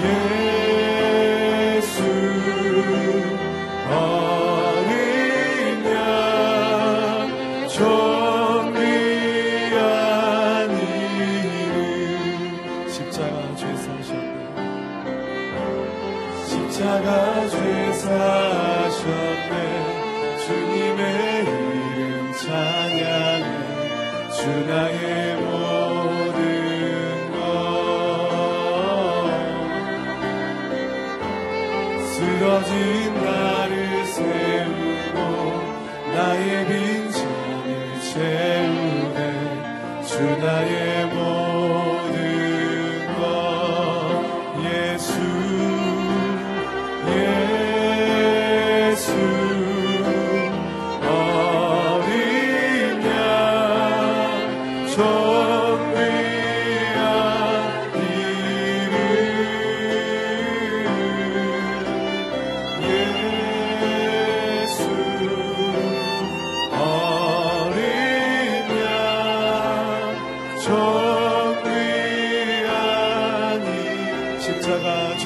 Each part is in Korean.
Yeah.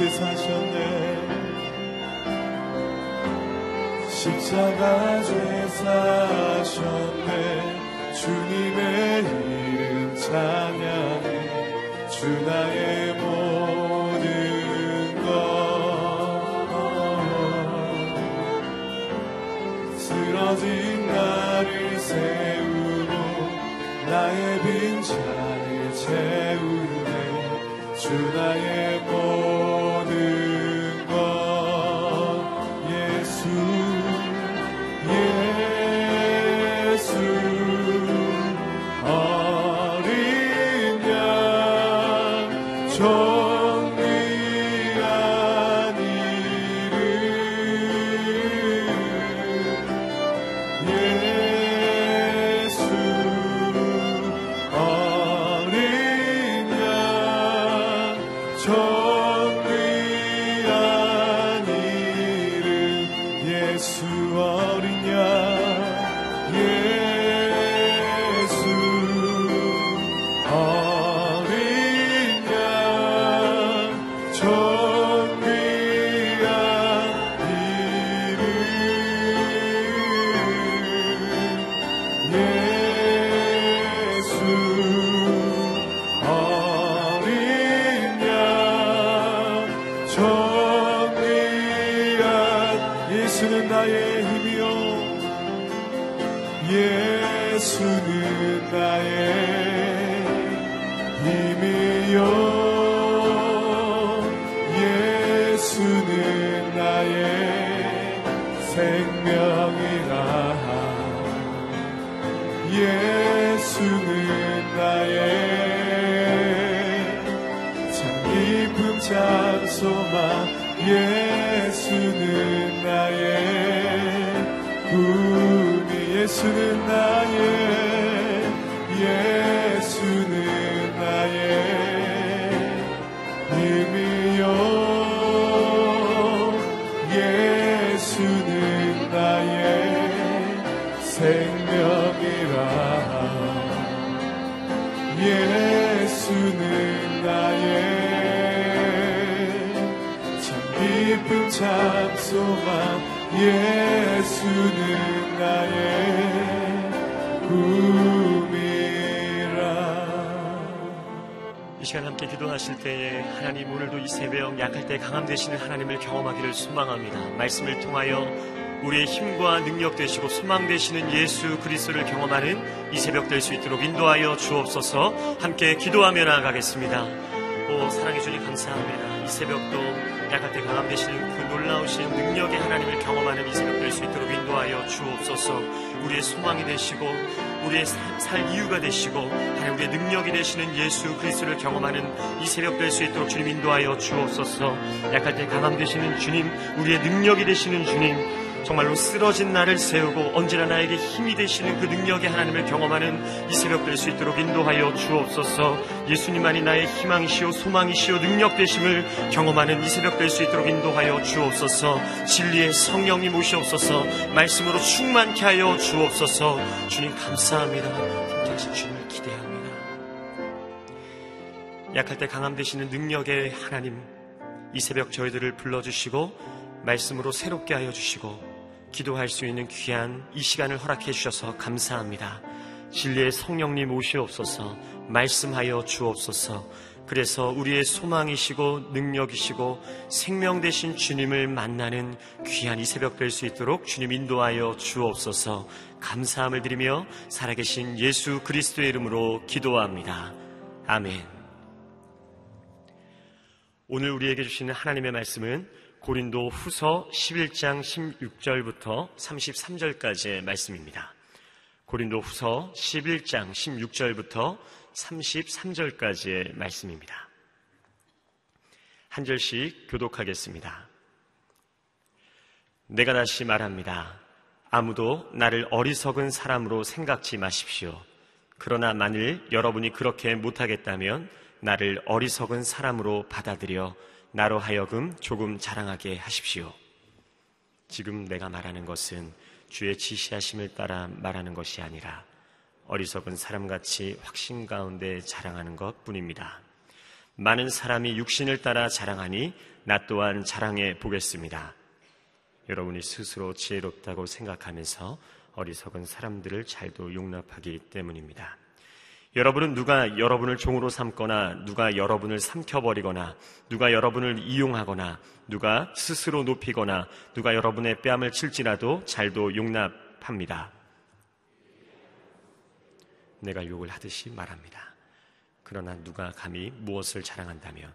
그렇게 사셨네. 십자가 죄 사셨네. 주님의 이름 찬양해. 주 나의 모든 것. 쓰러진 나를 세우고 나의 빈 자리 채우네. 주 나의 모 시간 함께 기도하실 때에 하나님 오늘도 이 새벽 약할 때 강함 되시는 하나님을 경험하기를 소망합니다. 말씀을 통하여 우리의 힘과 능력 되시고 소망 되시는 예수 그리스도를 경험하는 이 새벽 될 수 있도록 인도하여 주옵소서. 함께 기도하며 나아가겠습니다. 오 사랑해 주님 감사합니다. 이 새벽도 약할 때 강함 되시는 그 놀라우신 능력의 하나님을 경험하는 이 새벽 될 수 있도록 인도하여 주옵소서. 우리의 소망이 되시고 우리의 살 이유가 되시고 하나님 우리의 능력이 되시는 예수 그리스도를 경험하는 이 새벽 될 수 있도록 주님 인도하여 주옵소서. 약할 때 강함 되시는 주님 우리의 능력이 되시는 주님 정말로 쓰러진 나를 세우고 언제나 나에게 힘이 되시는 그 능력의 하나님을 경험하는 이 새벽 될 수 있도록 인도하여 주옵소서. 예수님만이 나의 희망이시오 소망이시오 능력 되심을 경험하는 이 새벽 될 수 있도록 인도하여 주옵소서. 진리의 성령님 오시옵소서. 말씀으로 충만케 하여 주옵소서. 주님 감사합니다. 함께하신 주님을 기대합니다. 약할 때 강함 되시는 능력의 하나님 이 새벽 저희들을 불러주시고 말씀으로 새롭게 하여 주시고 기도할 수 있는 귀한 이 시간을 허락해 주셔서 감사합니다. 진리의 성령님 오시옵소서 말씀하여 주옵소서 그래서 우리의 소망이시고 능력이시고 생명 되신 주님을 만나는 귀한 이 새벽 될 수 있도록 주님 인도하여 주옵소서 감사함을 드리며 살아계신 예수 그리스도의 이름으로 기도합니다. 아멘. 오늘 우리에게 주시는 하나님의 말씀은 고린도 후서 11장 16절부터 33절까지의 말씀입니다. 고린도 후서 11장 16절부터 33절까지의 말씀입니다. 한 절씩 교독하겠습니다. 내가 다시 말합니다. 아무도 나를 어리석은 사람으로 생각지 마십시오. 그러나 만일 여러분이 그렇게 못하겠다면 나를 어리석은 사람으로 받아들여 나로 하여금 조금 자랑하게 하십시오. 지금 내가 말하는 것은 주의 지시하심을 따라 말하는 것이 아니라 어리석은 사람같이 확신 가운데 자랑하는 것 뿐입니다. 많은 사람이 육신을 따라 자랑하니 나 또한 자랑해 보겠습니다. 여러분이 스스로 지혜롭다고 생각하면서 어리석은 사람들을 잘도 용납하기 때문입니다. 여러분은 누가 여러분을 종으로 삼거나 누가 여러분을 삼켜버리거나 누가 여러분을 이용하거나 누가 스스로 높이거나 누가 여러분의 뺨을 칠지라도 잘도 용납합니다. 내가 욕을 하듯이 말합니다. 그러나 누가 감히 무엇을 자랑한다면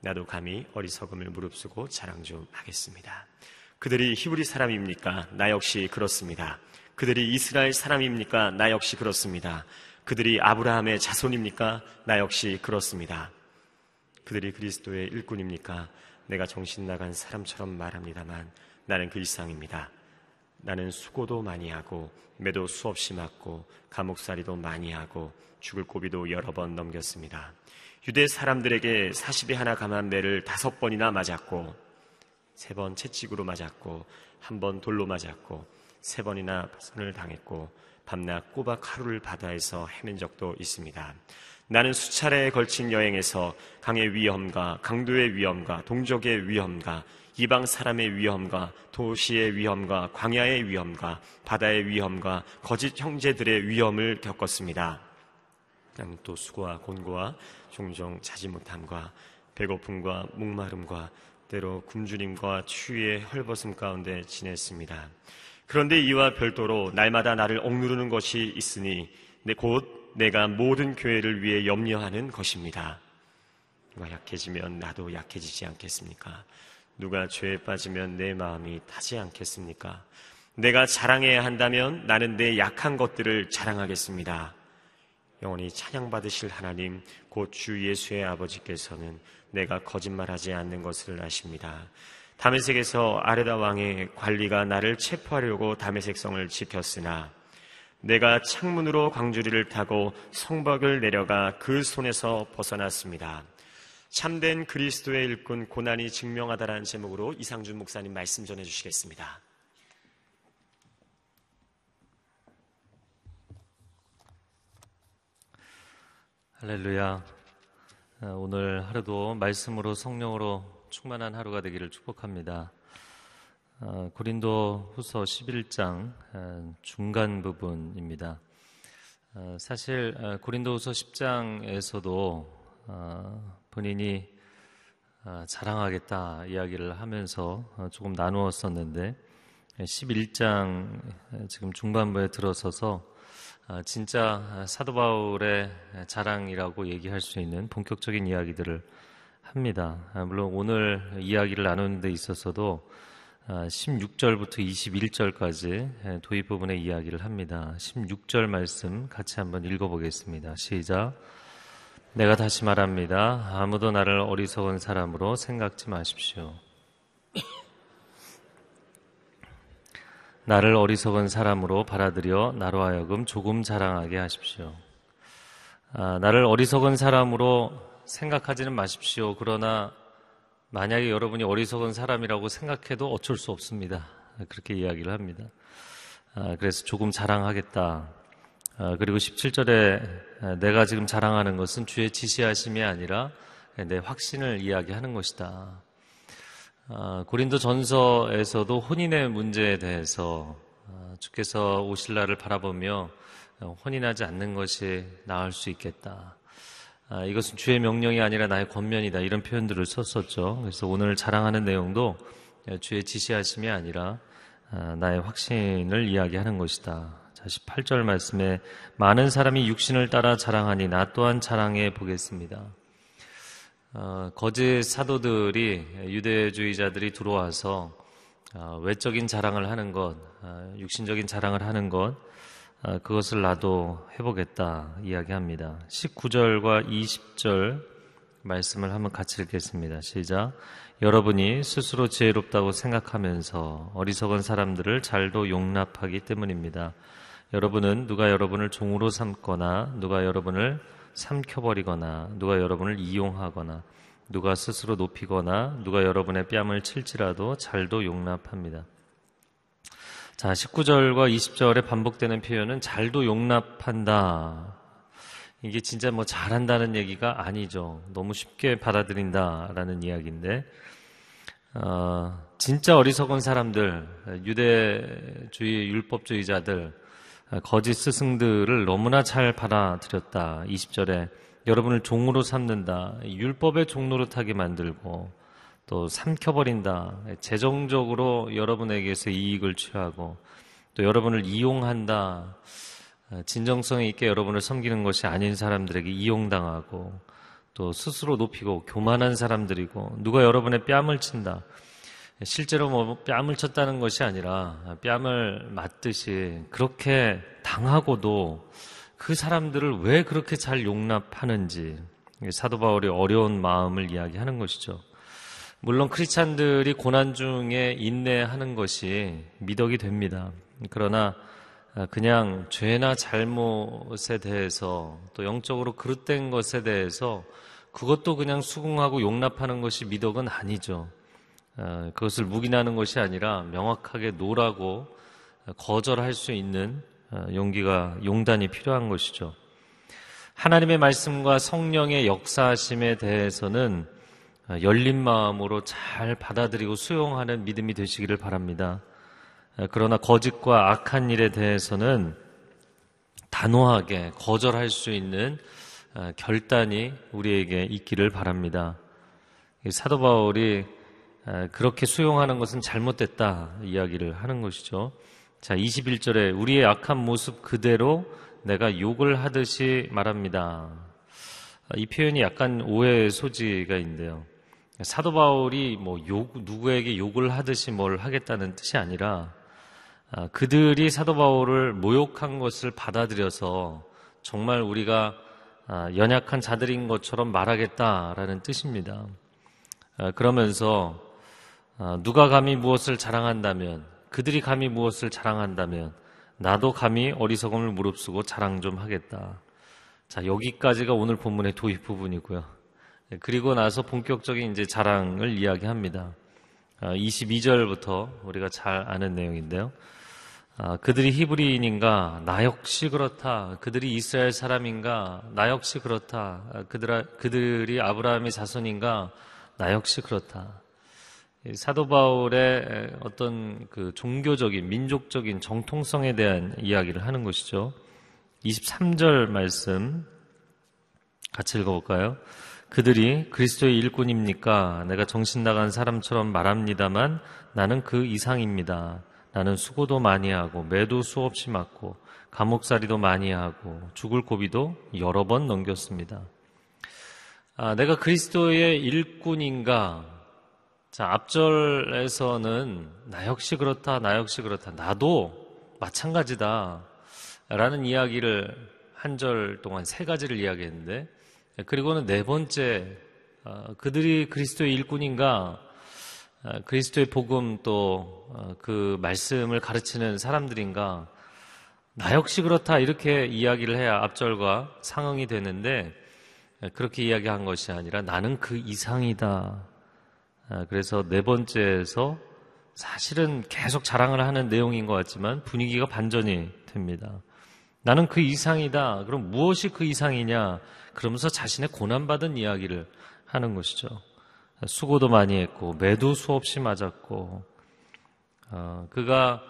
나도 감히 어리석음을 무릅쓰고 자랑 좀 하겠습니다. 그들이 히브리 사람입니까? 나 역시 그렇습니다. 그들이 이스라엘 사람입니까? 나 역시 그렇습니다. 그들이 아브라함의 자손입니까? 나 역시 그렇습니다. 그들이 그리스도의 일꾼입니까? 내가 정신 나간 사람처럼 말합니다만 나는 그 이상입니다. 나는 수고도 많이 하고 매도 수없이 맞고 감옥살이도 많이 하고 죽을 고비도 여러 번 넘겼습니다. 유대 사람들에게 40에 하나 감한 매를 다섯 번이나 맞았고 세 번 채찍으로 맞았고 한 번 돌로 맞았고 세 번이나 손을 당했고 밤낮 꼬박 하루를 바다에서 헤맨 적도 있습니다. 나는 수차례에 걸친 여행에서 강의 위험과 강도의 위험과 동족의 위험과 이방 사람의 위험과 도시의 위험과 광야의 위험과 바다의 위험과 거짓 형제들의 위험을 겪었습니다. 또 수고와 곤고와 종종 자지 못함과 배고픔과 목마름과 때로 굶주림과 추위의 헐벗음 가운데 지냈습니다. 그런데 이와 별도로 날마다 나를 억누르는 것이 있으니 곧 내가 모든 교회를 위해 염려하는 것입니다. 누가 약해지면 나도 약해지지 않겠습니까? 누가 죄에 빠지면 내 마음이 타지 않겠습니까? 내가 자랑해야 한다면 나는 내 약한 것들을 자랑하겠습니다. 영원히 찬양받으실 하나님, 곧 주 예수의 아버지께서는 내가 거짓말하지 않는 것을 아십니다. 다메섹에서 아레다 왕의 관리가 나를 체포하려고 다메섹 성을 지켰으나 내가 창문으로 광주리를 타고 성벽을 내려가 그 손에서 벗어났습니다. 참된 그리스도의 일꾼 고난이 증명하다라는 제목으로 이상준 목사님 말씀 전해 주시겠습니다. 할렐루야. 오늘 하루도 말씀으로 성령으로 충만한 하루가 되기를 축복합니다. 어, 고린도 후서 11장 어, 중간 부분입니다. 어, 사실 고린도 후서 10장에서도 본인이 자랑하겠다 이야기를 하면서 조금 나누었었는데 11장 지금 중반부에 들어서서 아, 진짜 사도 바울의 자랑이라고 얘기할 수 있는 본격적인 이야기들을 합니다. 아, 물론 오늘 이야기를 나누는 데 있어서도 16절부터 21절까지 도입 부분의 이야기를 합니다. 16절 말씀 같이 한번 읽어보겠습니다. 시작. 내가 다시 말합니다. 아무도 나를 어리석은 사람으로 생각지 마십시오. 나를 어리석은 사람으로 받아들여 나로 하여금 조금 자랑하게 하십시오. 아, 나를 어리석은 사람으로 생각하지는 마십시오. 그러나 만약에 여러분이 어리석은 사람이라고 생각해도 어쩔 수 없습니다. 그렇게 이야기를 합니다. 아, 그래서 조금 자랑하겠다. 아, 그리고 17절에 내가 지금 자랑하는 것은 주의 지시하심이 아니라 내 확신을 이야기하는 것이다. 아, 고린도 전서에서도 혼인의 문제에 대해서 아, 주께서 오실 날을 바라보며 어, 혼인하지 않는 것이 나을 수 있겠다. 아, 이것은 주의 명령이 아니라 나의 권면이다. 이런 표현들을 썼었죠. 그래서 오늘 자랑하는 내용도 주의 지시하심이 아니라 나의 확신을 이야기하는 것이다. 자, 18절 말씀에 많은 사람이 육신을 따라 자랑하니 나 또한 자랑해 보겠습니다. 어, 거짓 사도들이 유대주의자들이 들어와서 어, 외적인 자랑을 하는 것, 어, 육신적인 자랑을 하는 것, 어, 그것을 나도 해보겠다 이야기합니다. 19절과 20절 말씀을 한번 같이 읽겠습니다. 시작. 여러분이 스스로 지혜롭다고 생각하면서 어리석은 사람들을 잘도 용납하기 때문입니다. 여러분은 누가 여러분을 종으로 삼거나 누가 여러분을 삼켜버리거나 누가 여러분을 이용하거나 누가 스스로 높이거나 누가 여러분의 뺨을 칠지라도 잘도 용납합니다. 자, 19절과 20절에 반복되는 표현은 잘도 용납한다. 이게 진짜 뭐 잘한다는 얘기가 아니죠. 너무 쉽게 받아들인다라는 이야기인데, 어, 진짜 어리석은 사람들, 유대주의 율법주의자들, 거짓 스승들을 너무나 잘 받아들였다. 20절에 여러분을 종으로 삼는다. 율법의 종로릇하게 만들고 또 삼켜버린다. 재정적으로 여러분에게서 이익을 취하고 또 여러분을 이용한다. 진정성 있게 여러분을 섬기는 것이 아닌 사람들에게 이용당하고 또 스스로 높이고 교만한 사람들이고 누가 여러분의 뺨을 친다. 실제로 뭐 뺨을 쳤다는 것이 아니라 뺨을 맞듯이 그렇게 당하고도 그 사람들을 왜 그렇게 잘 용납하는지 사도 바울이 어려운 마음을 이야기하는 것이죠. 물론 크리스찬들이 고난 중에 인내하는 것이 미덕이 됩니다. 그러나 그냥 죄나 잘못에 대해서 또 영적으로 그릇된 것에 대해서 그것도 그냥 수긍하고 용납하는 것이 미덕은 아니죠. 어, 그것을 묵인하는 것이 아니라 명확하게 노라고 거절할 수 있는 어, 용기가 용단이 필요한 것이죠. 하나님의 말씀과 성령의 역사심에 대해서는 어, 열린 마음으로 잘 받아들이고 수용하는 믿음이 되시기를 바랍니다. 그러나 거짓과 악한 일에 대해서는 단호하게 거절할 수 있는 결단이 우리에게 있기를 바랍니다. 사도 바울이 그렇게 수용하는 것은 잘못됐다 이야기를 하는 것이죠. 자, 21절에 우리의 악한 모습 그대로 내가 욕을 하듯이 말합니다. 이 표현이 약간 오해의 소지가 있는데요. 사도 바울이 뭐 욕, 누구에게 욕을 하듯이 뭘 하겠다는 뜻이 아니라 아, 그들이 사도 바울을 모욕한 것을 받아들여서 정말 우리가 아, 연약한 자들인 것처럼 말하겠다라는 뜻입니다. 아, 그러면서 아, 누가 감히 무엇을 자랑한다면 그들이 감히 무엇을 자랑한다면 나도 감히 어리석음을 무릅쓰고 자랑 좀 하겠다. 자, 여기까지가 오늘 본문의 도입 부분이고요. 네, 그리고 나서 본격적인 이제 자랑을 이야기합니다. 22절부터 아, 우리가 잘 아는 내용인데요. 아, 그들이 히브리인인가? 나 역시 그렇다. 그들이 이스라엘 사람인가? 나 역시 그렇다. 그들, 그들이 아브라함의 자손인가? 나 역시 그렇다. 사도 바울의 어떤 그 종교적인 민족적인 정통성에 대한 이야기를 하는 것이죠. 23절 말씀 같이 읽어볼까요? 그들이 그리스도의 일꾼입니까? 내가 정신 나간 사람처럼 말합니다만 나는 그 이상입니다. 나는 수고도 많이 하고 매도 수없이 맞고 감옥살이도 많이 하고 죽을 고비도 여러 번 넘겼습니다. 아, 내가 그리스도의 일꾼인가? 자, 앞절에서는 나 역시 그렇다, 나 역시 그렇다, 나도 마찬가지다. 라는 이야기를 한 절 동안 세 가지를 이야기했는데, 그리고는 네 번째, 아, 그들이 그리스도의 일꾼인가? 아, 그리스도의 복음 또그 어, 말씀을 가르치는 사람들인가? 나 역시 그렇다 이렇게 이야기를 해야 앞절과 상응이 되는데 그렇게 이야기한 것이 아니라 나는 그 이상이다. 아, 그래서 네 번째에서 사실은 계속 자랑을 하는 내용인 것 같지만 분위기가 반전이 됩니다. 나는 그 이상이다. 그럼 무엇이 그 이상이냐? 그러면서 자신의 고난받은 이야기를 하는 것이죠. 수고도 많이 했고 매도 수없이 맞았고 어, 그가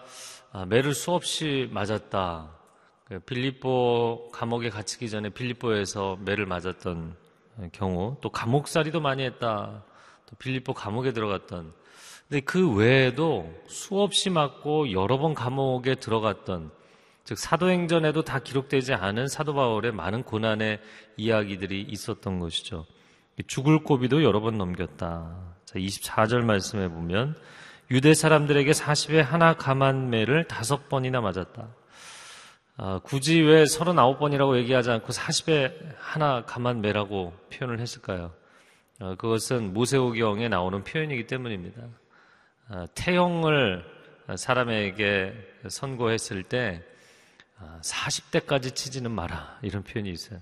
아, 매를 수없이 맞았다. 그 빌립보 감옥에 갇히기 전에 빌립보에서 매를 맞았던 경우 또 감옥살이도 많이 했다. 또 빌립보 감옥에 들어갔던 근데 그 외에도 수없이 맞고 여러 번 감옥에 들어갔던 즉 사도행전에도 다 기록되지 않은 사도 바울의 많은 고난의 이야기들이 있었던 것이죠. 죽을 고비도 여러 번 넘겼다. 자, 24절 말씀에 보면 유대 사람들에게 40에 하나 감한매를 다섯 번이나 맞았다. 아, 굳이 왜 39번이라고 얘기하지 않고 40에 하나 감한매라고 표현을 했을까요? 아, 그것은 모세오경에 나오는 표현이기 때문입니다. 아, 태형을 사람에게 선고했을 때 40대까지 아, 치지는 마라 이런 표현이 있어요.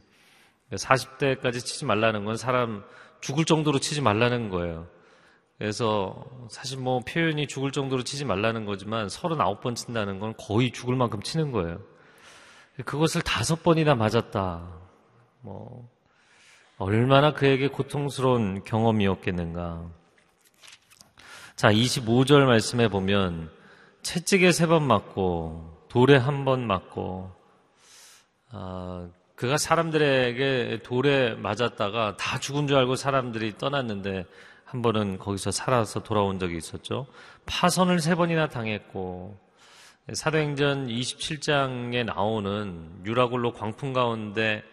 40대까지 치지 말라는 건 사람 죽을 정도로 치지 말라는 거예요. 그래서 사실 뭐 표현이 죽을 정도로 치지 말라는 거지만 39번 친다는 건 거의 죽을 만큼 치는 거예요. 그것을 다섯 번이나 맞았다. 뭐, 얼마나 그에게 고통스러운 경험이었겠는가. 자, 25절 말씀에 보면, 채찍에 세 번 맞고, 돌에 한 번 맞고, 아, 그가 사람들에게 돌에 맞았다가 다 죽은 줄 알고 사람들이 떠났는데 한 번은 거기서 살아서 돌아온 적이 있었죠. 파선을 세 번이나 당했고 사도행전 27장에 나오는 유라굴로 광풍 가운데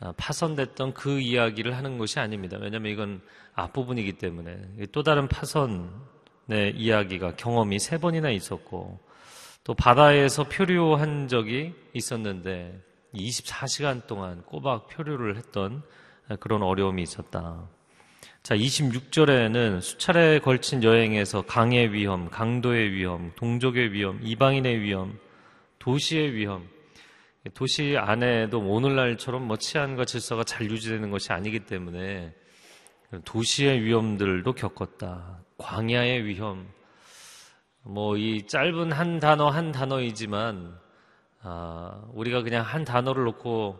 아, 파선됐던 그 이야기를 하는 것이 아닙니다. 왜냐하면 이건 앞부분이기 때문에 또 다른 파선의 이야기가 경험이 세 번이나 있었고 또 바다에서 표류한 적이 있었는데 24시간 동안 꼬박 표류를 했던 그런 어려움이 있었다. 자, 26절에는 수차례 걸친 여행에서 강의 위험, 강도의 위험, 동족의 위험, 이방인의 위험, 도시의 위험, 도시 안에도 오늘날처럼 뭐 치안과 질서가 잘 유지되는 것이 아니기 때문에 도시의 위험들도 겪었다. 광야의 위험, 뭐 이 짧은 한 단어 한 단어이지만 아, 우리가 그냥 한 단어를 놓고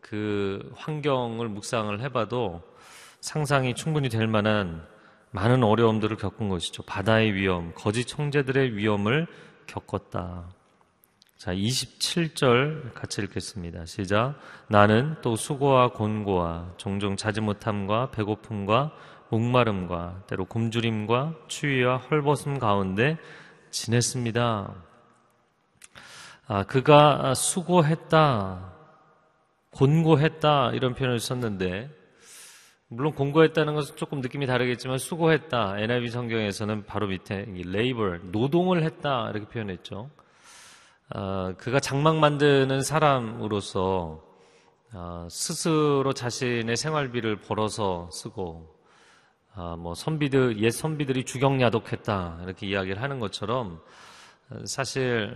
그 환경을 묵상을 해봐도 상상이 충분히 될 만한 많은 어려움들을 겪은 것이죠. 바다의 위험, 거짓 청제들의 위험을 겪었다. 자, 27절 같이 읽겠습니다. 시작. 나는 또 수고와 곤고와 종종 자지 못함과 배고픔과 목마름과 때로 굶주림과 추위와 헐벗음 가운데 지냈습니다. 아, 그가 수고했다, 곤고했다 이런 표현을 썼는데 물론 공고했다는 것은 조금 느낌이 다르겠지만 수고했다. NIV 성경에서는 바로 밑에 레이버 노동을 했다 이렇게 표현했죠. 어, 그가 장막 만드는 사람으로서 어, 스스로 자신의 생활비를 벌어서 쓰고 어, 뭐 선비들 옛 선비들이 주경야독했다 이렇게 이야기를 하는 것처럼 사실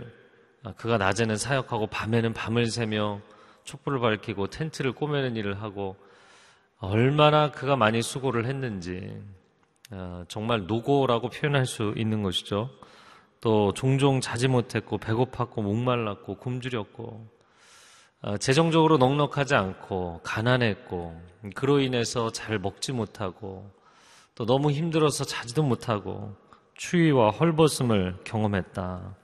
아, 그가 낮에는 사역하고 밤에는 밤을 새며 촛불을 밝히고 텐트를 꼬매는 일을 하고 얼마나 그가 많이 수고를 했는지 아, 정말 노고라고 표현할 수 있는 것이죠. 또 종종 자지 못했고 배고팠고 목말랐고 굶주렸고 아, 재정적으로 넉넉하지 않고 가난했고 그로 인해서 잘 먹지 못하고 또 너무 힘들어서 자지도 못하고 추위와 헐벗음을 경험했다.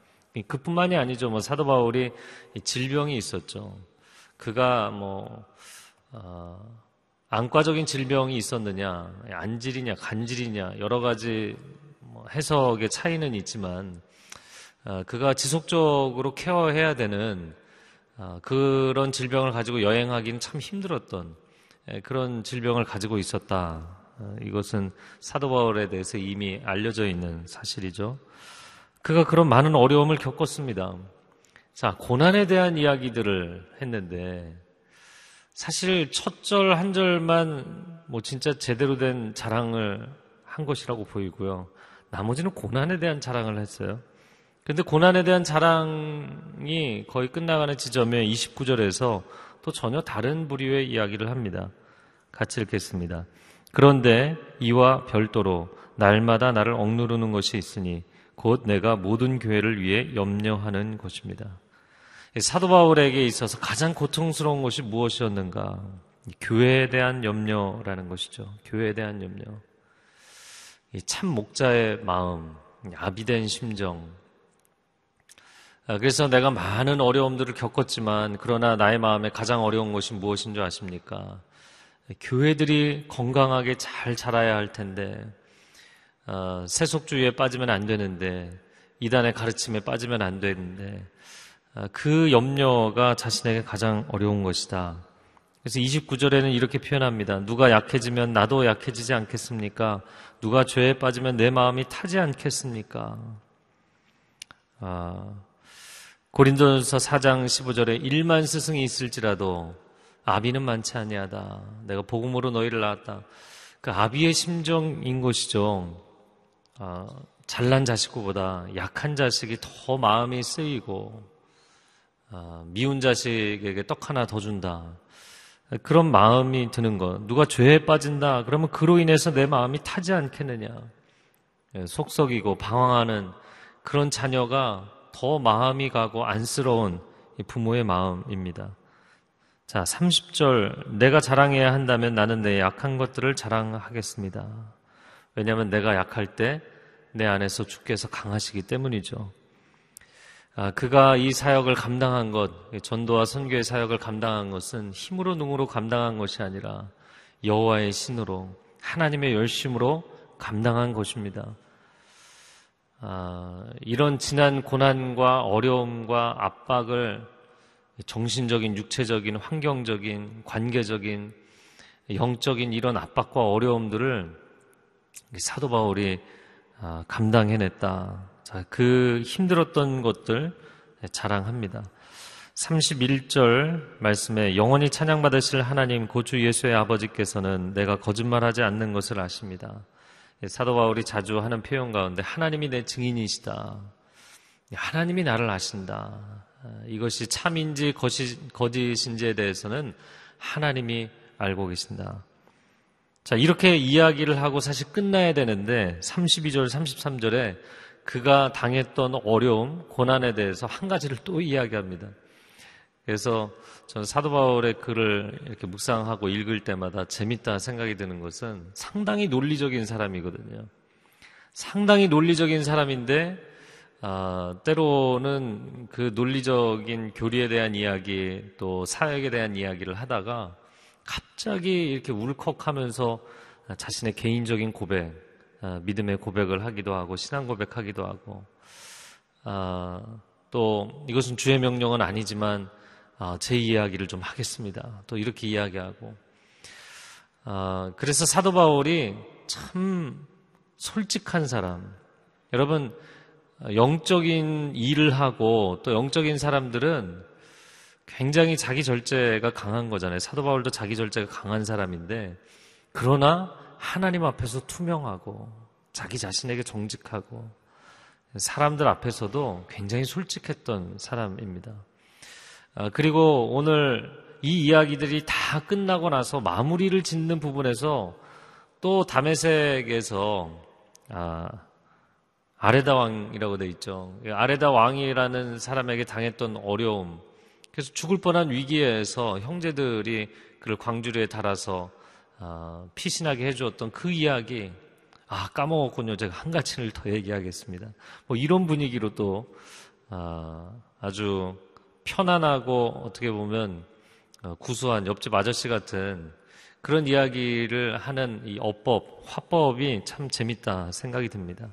그뿐만이 아니죠. 뭐 사도 바울이 질병이 있었죠. 그가 뭐 어, 안과적인 질병이 있었느냐, 안질이냐, 간질이냐 여러 가지 뭐 해석의 차이는 있지만 어, 그가 지속적으로 케어해야 되는 어, 그런 질병을 가지고 여행하기는 참 힘들었던 예, 그런 질병을 가지고 있었다. 어, 이것은 사도 바울에 대해서 이미 알려져 있는 사실이죠. 그가 그런 많은 어려움을 겪었습니다. 자, 고난에 대한 이야기들을 했는데 사실 첫 절 한 절만 뭐 진짜 제대로 된 자랑을 한 것이라고 보이고요. 나머지는 고난에 대한 자랑을 했어요. 근데 고난에 대한 자랑이 거의 끝나가는 지점에 29절에서 또 전혀 다른 부류의 이야기를 합니다. 같이 읽겠습니다. 그런데 이와 별도로 날마다 나를 억누르는 것이 있으니 곧 내가 모든 교회를 위해 염려하는 것입니다. 사도 바울에게 있어서 가장 고통스러운 것이 무엇이었는가? 교회에 대한 염려라는 것이죠. 교회에 대한 염려. 참 목자의 마음, 아비된 심정, 아, 그래서 내가 많은 어려움들을 겪었지만 그러나 나의 마음에 가장 어려운 것이 무엇인 줄 아십니까? 교회들이 건강하게 잘 자라야 할 텐데 어, 세속주의에 빠지면 안 되는데 이단의 가르침에 빠지면 안 되는데 어, 그 염려가 자신에게 가장 어려운 것이다. 그래서 29절에는 이렇게 표현합니다. 누가 약해지면 나도 약해지지 않겠습니까? 누가 죄에 빠지면 내 마음이 타지 않겠습니까? 아, 고린도전서 4장 15절에 1만 스승이 있을지라도 아비는 많지 아니하다. 내가 복음으로 너희를 낳았다. 그 아비의 심정인 것이죠. 아, 잘난 자식보다 약한 자식이 더 마음이 쓰이고 아, 미운 자식에게 떡 하나 더 준다. 그런 마음이 드는 것. 누가 죄에 빠진다. 그러면 그로 인해서 내 마음이 타지 않겠느냐. 예, 속썩이고 방황하는 그런 자녀가 더 마음이 가고 안쓰러운 부모의 마음입니다. 자, 30절. 내가 자랑해야 한다면 나는 내 약한 것들을 자랑하겠습니다. 왜냐하면 내가 약할 때 내 안에서 주께서 강하시기 때문이죠. 아, 그가 이 사역을 감당한 것, 전도와 선교의 사역을 감당한 것은 힘으로 능으로 감당한 것이 아니라 여호와의 신으로 하나님의 열심으로 감당한 것입니다. 아, 이런 지난 고난과 어려움과 압박을 정신적인, 육체적인, 환경적인, 관계적인, 영적인 이런 압박과 어려움들을 사도 바울이 아, 감당해냈다. 자, 그 힘들었던 것들 자랑합니다. 31절 말씀에 영원히 찬양받으실 하나님 고주 예수의 아버지께서는 내가 거짓말하지 않는 것을 아십니다. 예, 사도 바울이 자주 하는 표현 가운데 하나님이 내 증인이시다. 하나님이 나를 아신다. 아, 이것이 참인지 거짓인지에 대해서는 하나님이 알고 계신다. 자, 이렇게 이야기를 하고 사실 끝나야 되는데 32절, 33절에 그가 당했던 어려움, 고난에 대해서 한 가지를 또 이야기합니다. 그래서 저는 사도 바울의 글을 이렇게 묵상하고 읽을 때마다 재밌다 생각이 드는 것은 상당히 논리적인 사람이거든요. 상당히 논리적인 사람인데 아, 때로는 그 논리적인 교리에 대한 이야기 또 사역에 대한 이야기를 하다가 갑자기 이렇게 울컥하면서 자신의 개인적인 고백, 아, 믿음의 고백을 하기도 하고 신앙 고백하기도 하고 아, 또 이것은 주의 명령은 아니지만 아, 제 이야기를 좀 하겠습니다. 또 이렇게 이야기하고. 아, 그래서 사도 바울이 참 솔직한 사람. 여러분, 영적인 일을 하고 또 영적인 사람들은 굉장히 자기 절제가 강한 거잖아요. 사도 바울도 자기 절제가 강한 사람인데, 그러나 하나님 앞에서 투명하고 자기 자신에게 정직하고 사람들 앞에서도 굉장히 솔직했던 사람입니다. 아, 그리고 오늘 이 이야기들이 다 끝나고 나서 마무리를 짓는 부분에서 또 다메섹에서 아, 아레다 왕이라고 돼 있죠. 아레다 왕이라는 사람에게 당했던 어려움, 그래서 죽을 뻔한 위기에서 형제들이 그를 광주리에 달아서 아, 피신하게 해주었던 그 이야기, 아 까먹었군요. 제가 한 가지를 더 얘기하겠습니다. 뭐 이런 분위기로 또 아, 아주 편안하고 어떻게 보면 어, 구수한 옆집 아저씨 같은 그런 이야기를 하는 이 어법, 화법이 참 재밌다 생각이 듭니다.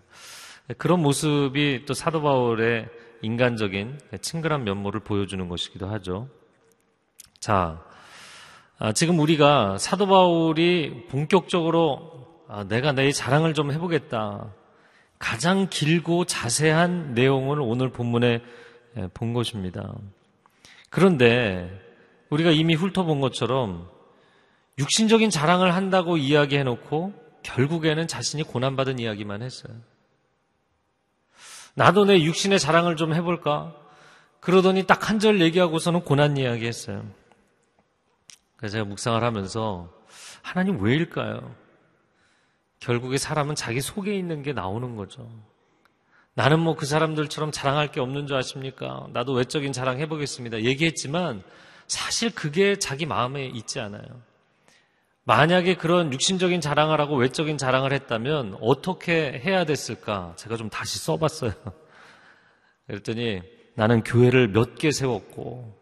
그런 모습이 또 사도 바울의 인간적인 친근한 면모를 보여주는 것이기도 하죠. 자, 아, 지금 우리가 사도 바울이 본격적으로 아, 내가 내 자랑을 좀 해보겠다. 가장 길고 자세한 내용을 오늘 본문에 예, 본 것입니다. 그런데 우리가 이미 훑어본 것처럼 육신적인 자랑을 한다고 이야기해놓고 결국에는 자신이 고난받은 이야기만 했어요. 나도 내 육신의 자랑을 좀 해볼까? 그러더니 딱 한 절 얘기하고서는 고난 이야기 했어요. 그래서 제가 묵상을 하면서 하나님 왜일까요? 결국에 사람은 자기 속에 있는 게 나오는 거죠. 나는 뭐 그 사람들처럼 자랑할 게 없는 줄 아십니까? 나도 외적인 자랑 해보겠습니다. 얘기했지만 사실 그게 자기 마음에 있지 않아요. 만약에 그런 육신적인 자랑을 하고 외적인 자랑을 했다면 어떻게 해야 됐을까? 제가 좀 다시 써봤어요. 그랬더니 나는 교회를 몇 개 세웠고,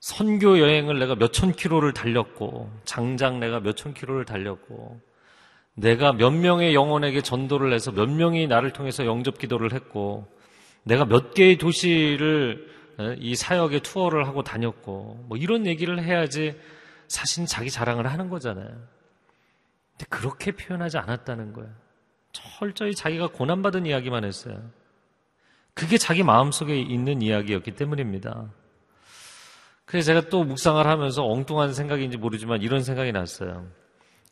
선교 여행을 내가 몇 천 킬로를 달렸고, 장장 내가 몇 천 킬로를 달렸고, 내가 몇 명의 영혼에게 전도를 해서 몇 명이 나를 통해서 영접 기도를 했고, 내가 몇 개의 도시를 이 사역에 투어를 하고 다녔고, 뭐 이런 얘기를 해야지 사실 자기 자랑을 하는 거잖아요. 근데 그렇게 표현하지 않았다는 거예요. 철저히 자기가 고난받은 이야기만 했어요. 그게 자기 마음속에 있는 이야기였기 때문입니다. 그래서 제가 또 묵상을 하면서 엉뚱한 생각인지 모르지만 이런 생각이 났어요.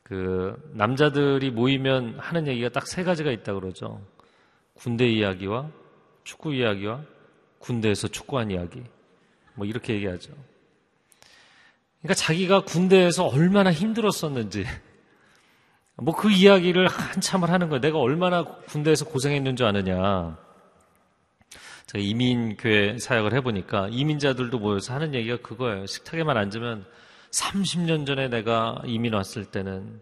그 남자들이 모이면 하는 얘기가 딱 세 가지가 있다 그러죠. 군대 이야기와 축구 이야기와 군대에서 축구한 이야기. 뭐 이렇게 얘기하죠. 그러니까 자기가 군대에서 얼마나 힘들었었는지 뭐 그 이야기를 한참을 하는 거예요. 내가 얼마나 군대에서 고생했는 줄 아느냐. 제가 이민교회 사역을 해보니까 이민자들도 모여서 하는 얘기가 그거예요. 식탁에만 앉으면 30년 전에 내가 이민 왔을 때는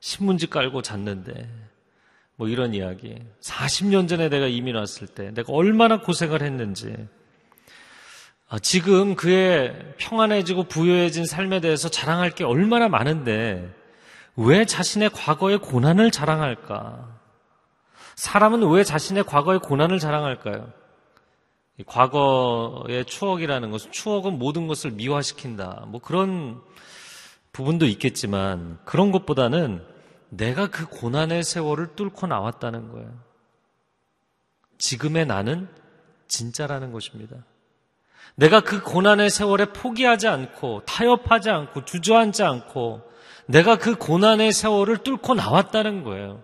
신문지 깔고 잤는데 뭐 이런 이야기. 40년 전에 내가 이민 왔을 때 내가 얼마나 고생을 했는지. 아, 지금 그의 평안해지고 부유해진 삶에 대해서 자랑할 게 얼마나 많은데 왜 자신의 과거의 고난을 자랑할까? 사람은 왜 자신의 과거의 고난을 자랑할까요? 과거의 추억이라는 것은 추억은 모든 것을 미화시킨다. 뭐 그런 부분도 있겠지만 그런 것보다는 내가 그 고난의 세월을 뚫고 나왔다는 거예요. 지금의 나는 진짜라는 것입니다. 내가 그 고난의 세월에 포기하지 않고 타협하지 않고 주저앉지 않고 내가 그 고난의 세월을 뚫고 나왔다는 거예요.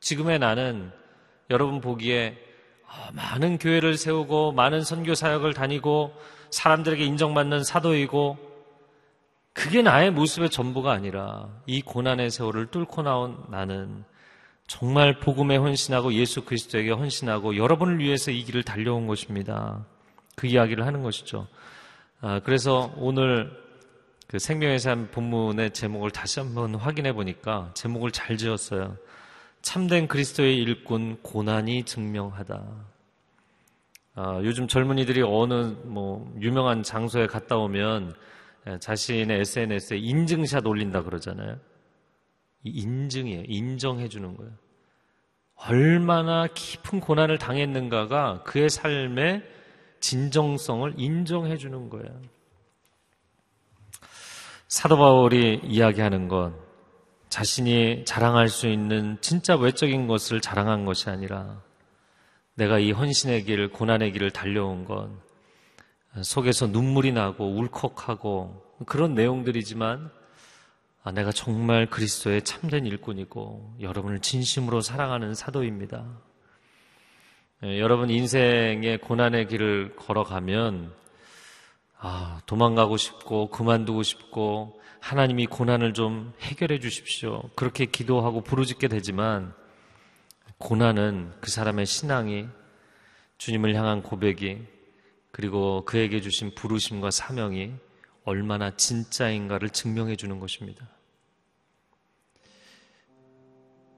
지금의 나는 여러분 보기에 아, 많은 교회를 세우고 많은 선교 사역을 다니고 사람들에게 인정받는 사도이고 그게 나의 모습의 전부가 아니라 이 고난의 세월을 뚫고 나온 나는 정말 복음에 헌신하고 예수 그리스도에게 헌신하고 여러분을 위해서 이 길을 달려온 것입니다. 그 이야기를 하는 것이죠. 아, 그래서 오늘 그 생명의 삶 본문의 제목을 다시 한번 확인해 보니까 제목을 잘 지었어요. 참된 그리스도의 일꾼 고난이 증명하다. 아, 요즘 젊은이들이 어느 뭐 유명한 장소에 갔다 오면 예, 자신의 SNS에 인증샷 올린다 그러잖아요. 인증이에요. 인정해 주는 거예요. 얼마나 깊은 고난을 당했는가가 그의 삶의 진정성을 인정해 주는 거예요. 사도 바울이 이야기하는 건 자신이 자랑할 수 있는 진짜 외적인 것을 자랑한 것이 아니라 내가 이 헌신의 길, 고난의 길을 달려온 건 속에서 눈물이 나고 울컥하고 그런 내용들이지만 아, 내가 정말 그리스도의 참된 일꾼이고 여러분을 진심으로 사랑하는 사도입니다. 예, 여러분 인생의 고난의 길을 걸어가면 아, 도망가고 싶고 그만두고 싶고 하나님이 고난을 좀 해결해 주십시오. 그렇게 기도하고 부르짖게 되지만 고난은 그 사람의 신앙이 주님을 향한 고백이 그리고 그에게 주신 부르심과 사명이 얼마나 진짜인가를 증명해 주는 것입니다.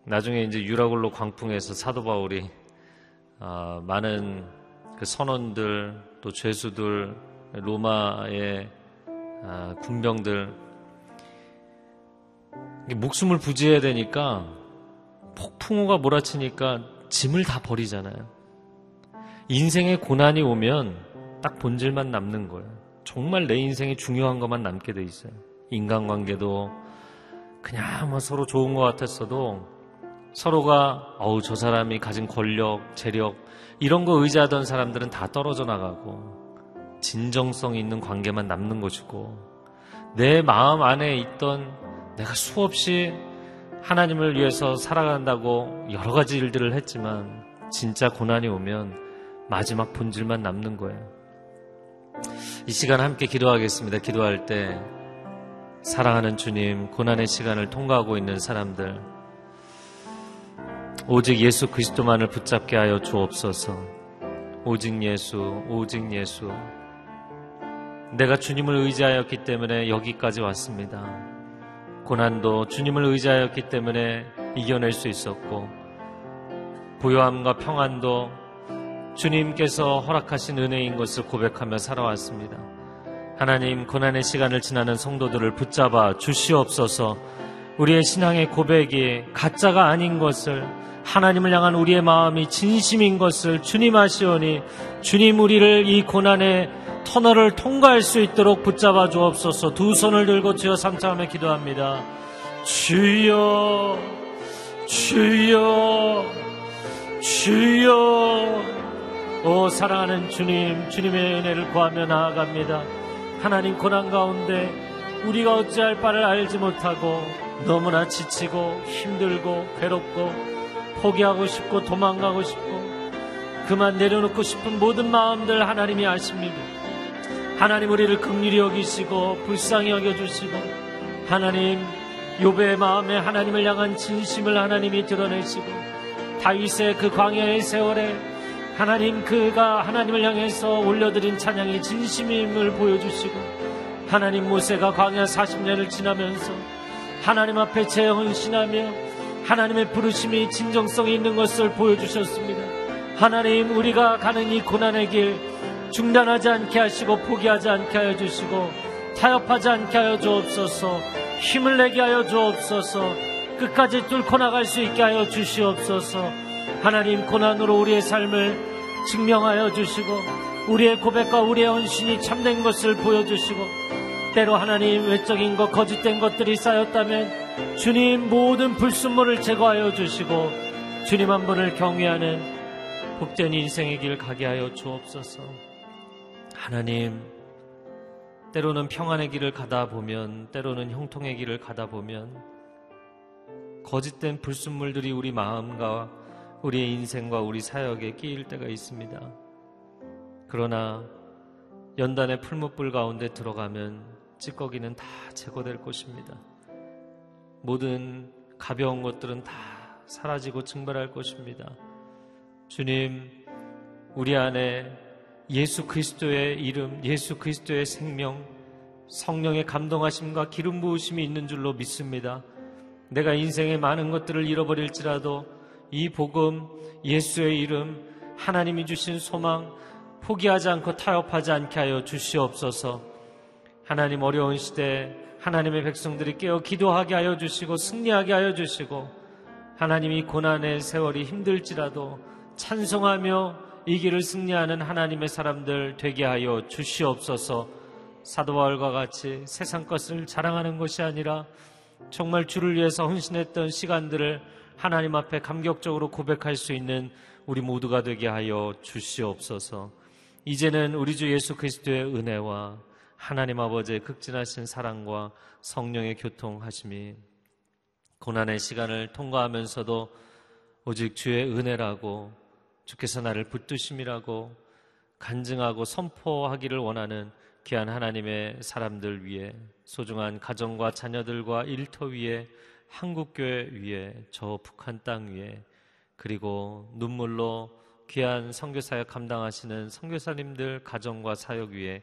나중에 이제 유라굴로 광풍에서 사도 바울이 아, 많은 그 선원들 또 죄수들 로마의 아, 군병들 목숨을 부지해야 되니까 폭풍우가 몰아치니까 짐을 다 버리잖아요. 인생의 고난이 오면 딱 본질만 남는 거예요. 정말 내 인생에 중요한 것만 남게 돼 있어요. 인간관계도 그냥 뭐 서로 좋은 것 같았어도 서로가 어우 저 사람이 가진 권력, 재력 이런 거 의지하던 사람들은 다 떨어져 나가고 진정성 있는 관계만 남는 것이고 내 마음 안에 있던 내가 수없이 하나님을 위해서 살아간다고 여러 가지 일들을 했지만 진짜 고난이 오면 마지막 본질만 남는 거예요. 이 시간 함께 기도하겠습니다. 기도할 때 사랑하는 주님, 고난의 시간을 통과하고 있는 사람들, 오직 예수 그리스도만을 붙잡게 하여 주옵소서. 오직 예수, 오직 예수. 내가 주님을 의지하였기 때문에 여기까지 왔습니다. 고난도 주님을 의지하였기 때문에 이겨낼 수 있었고, 고요함과 평안도 주님께서 허락하신 은혜인 것을 고백하며 살아왔습니다. 하나님, 고난의 시간을 지나는 성도들을 붙잡아 주시옵소서 우리의 신앙의 고백이 가짜가 아닌 것을 하나님을 향한 우리의 마음이 진심인 것을 주님 아시오니 주님 우리를 이 고난의 터널을 통과할 수 있도록 붙잡아 주옵소서 두 손을 들고 주여 삼창하며 기도합니다. 주여, 주여, 주여, 오 사랑하는 주님, 주님의 은혜를 구하며 나아갑니다. 하나님 고난 가운데 우리가 어찌할 바를 알지 못하고 너무나 지치고 힘들고 괴롭고 포기하고 싶고 도망가고 싶고 그만 내려놓고 싶은 모든 마음들 하나님이 아십니다. 하나님 우리를 극률히 여기시고 불쌍히 여겨주시고 하나님 요배의 마음에 하나님을 향한 진심을 하나님이 드러내시고 다윗의 그 광야의 세월에 하나님 그가 하나님을 향해서 올려드린 찬양이 진심임을 보여주시고 하나님 모세가 광야 40년을 지나면서 하나님 앞에 재헌신하며 하나님의 부르심이 진정성이 있는 것을 보여주셨습니다. 하나님 우리가 가는 이 고난의 길 중단하지 않게 하시고 포기하지 않게 하여 주시고 타협하지 않게 하여 주옵소서 힘을 내게 하여 주옵소서 끝까지 뚫고 나갈 수 있게 하여 주시옵소서 하나님 고난으로 우리의 삶을 증명하여 주시고 우리의 고백과 우리의 헌신이 참된 것을 보여주시고 때로 하나님 외적인 것 거짓된 것들이 쌓였다면 주님 모든 불순물을 제거하여 주시고 주님 한 분을 경외하는 복된 인생의 길 가게 하여 주옵소서 하나님 때로는 평안의 길을 가다 보면 때로는 형통의 길을 가다 보면 거짓된 불순물들이 우리 마음과 우리의 인생과 우리 사역에 끼일 때가 있습니다. 그러나 연단의 풀무불 가운데 들어가면 찌꺼기는 다 제거될 것입니다. 모든 가벼운 것들은 다 사라지고 증발할 것입니다. 주님, 우리 안에 예수 그리스도의 이름, 예수 그리스도의 생명, 성령의 감동하심과 기름 부으심이 있는 줄로 믿습니다. 내가 인생의 많은 것들을 잃어버릴지라도 이 복음, 예수의 이름, 하나님이 주신 소망, 포기하지 않고 타협하지 않게 하여 주시옵소서. 하나님 어려운 시대 하나님의 백성들이 깨어 기도하게 하여 주시고 승리하게 하여 주시고 하나님이 고난의 세월이 힘들지라도 찬송하며 이 길을 승리하는 하나님의 사람들 되게 하여 주시옵소서 사도 바울과 같이 세상 것을 자랑하는 것이 아니라 정말 주를 위해서 헌신했던 시간들을 하나님 앞에 감격적으로 고백할 수 있는 우리 모두가 되게 하여 주시옵소서. 이제는 우리 주 예수 그리스도의 은혜와 하나님 아버지의 극진하신 사랑과 성령의 교통하심이 고난의 시간을 통과하면서도 오직 주의 은혜라고 주께서 나를 붙드심이라고 간증하고 선포하기를 원하는 귀한 하나님의 사람들 위해 소중한 가정과 자녀들과 일터 위에 한국교회 위에 저 북한 땅 위에 그리고 눈물로 귀한 선교사역 감당하시는 선교사님들 가정과 사역 위에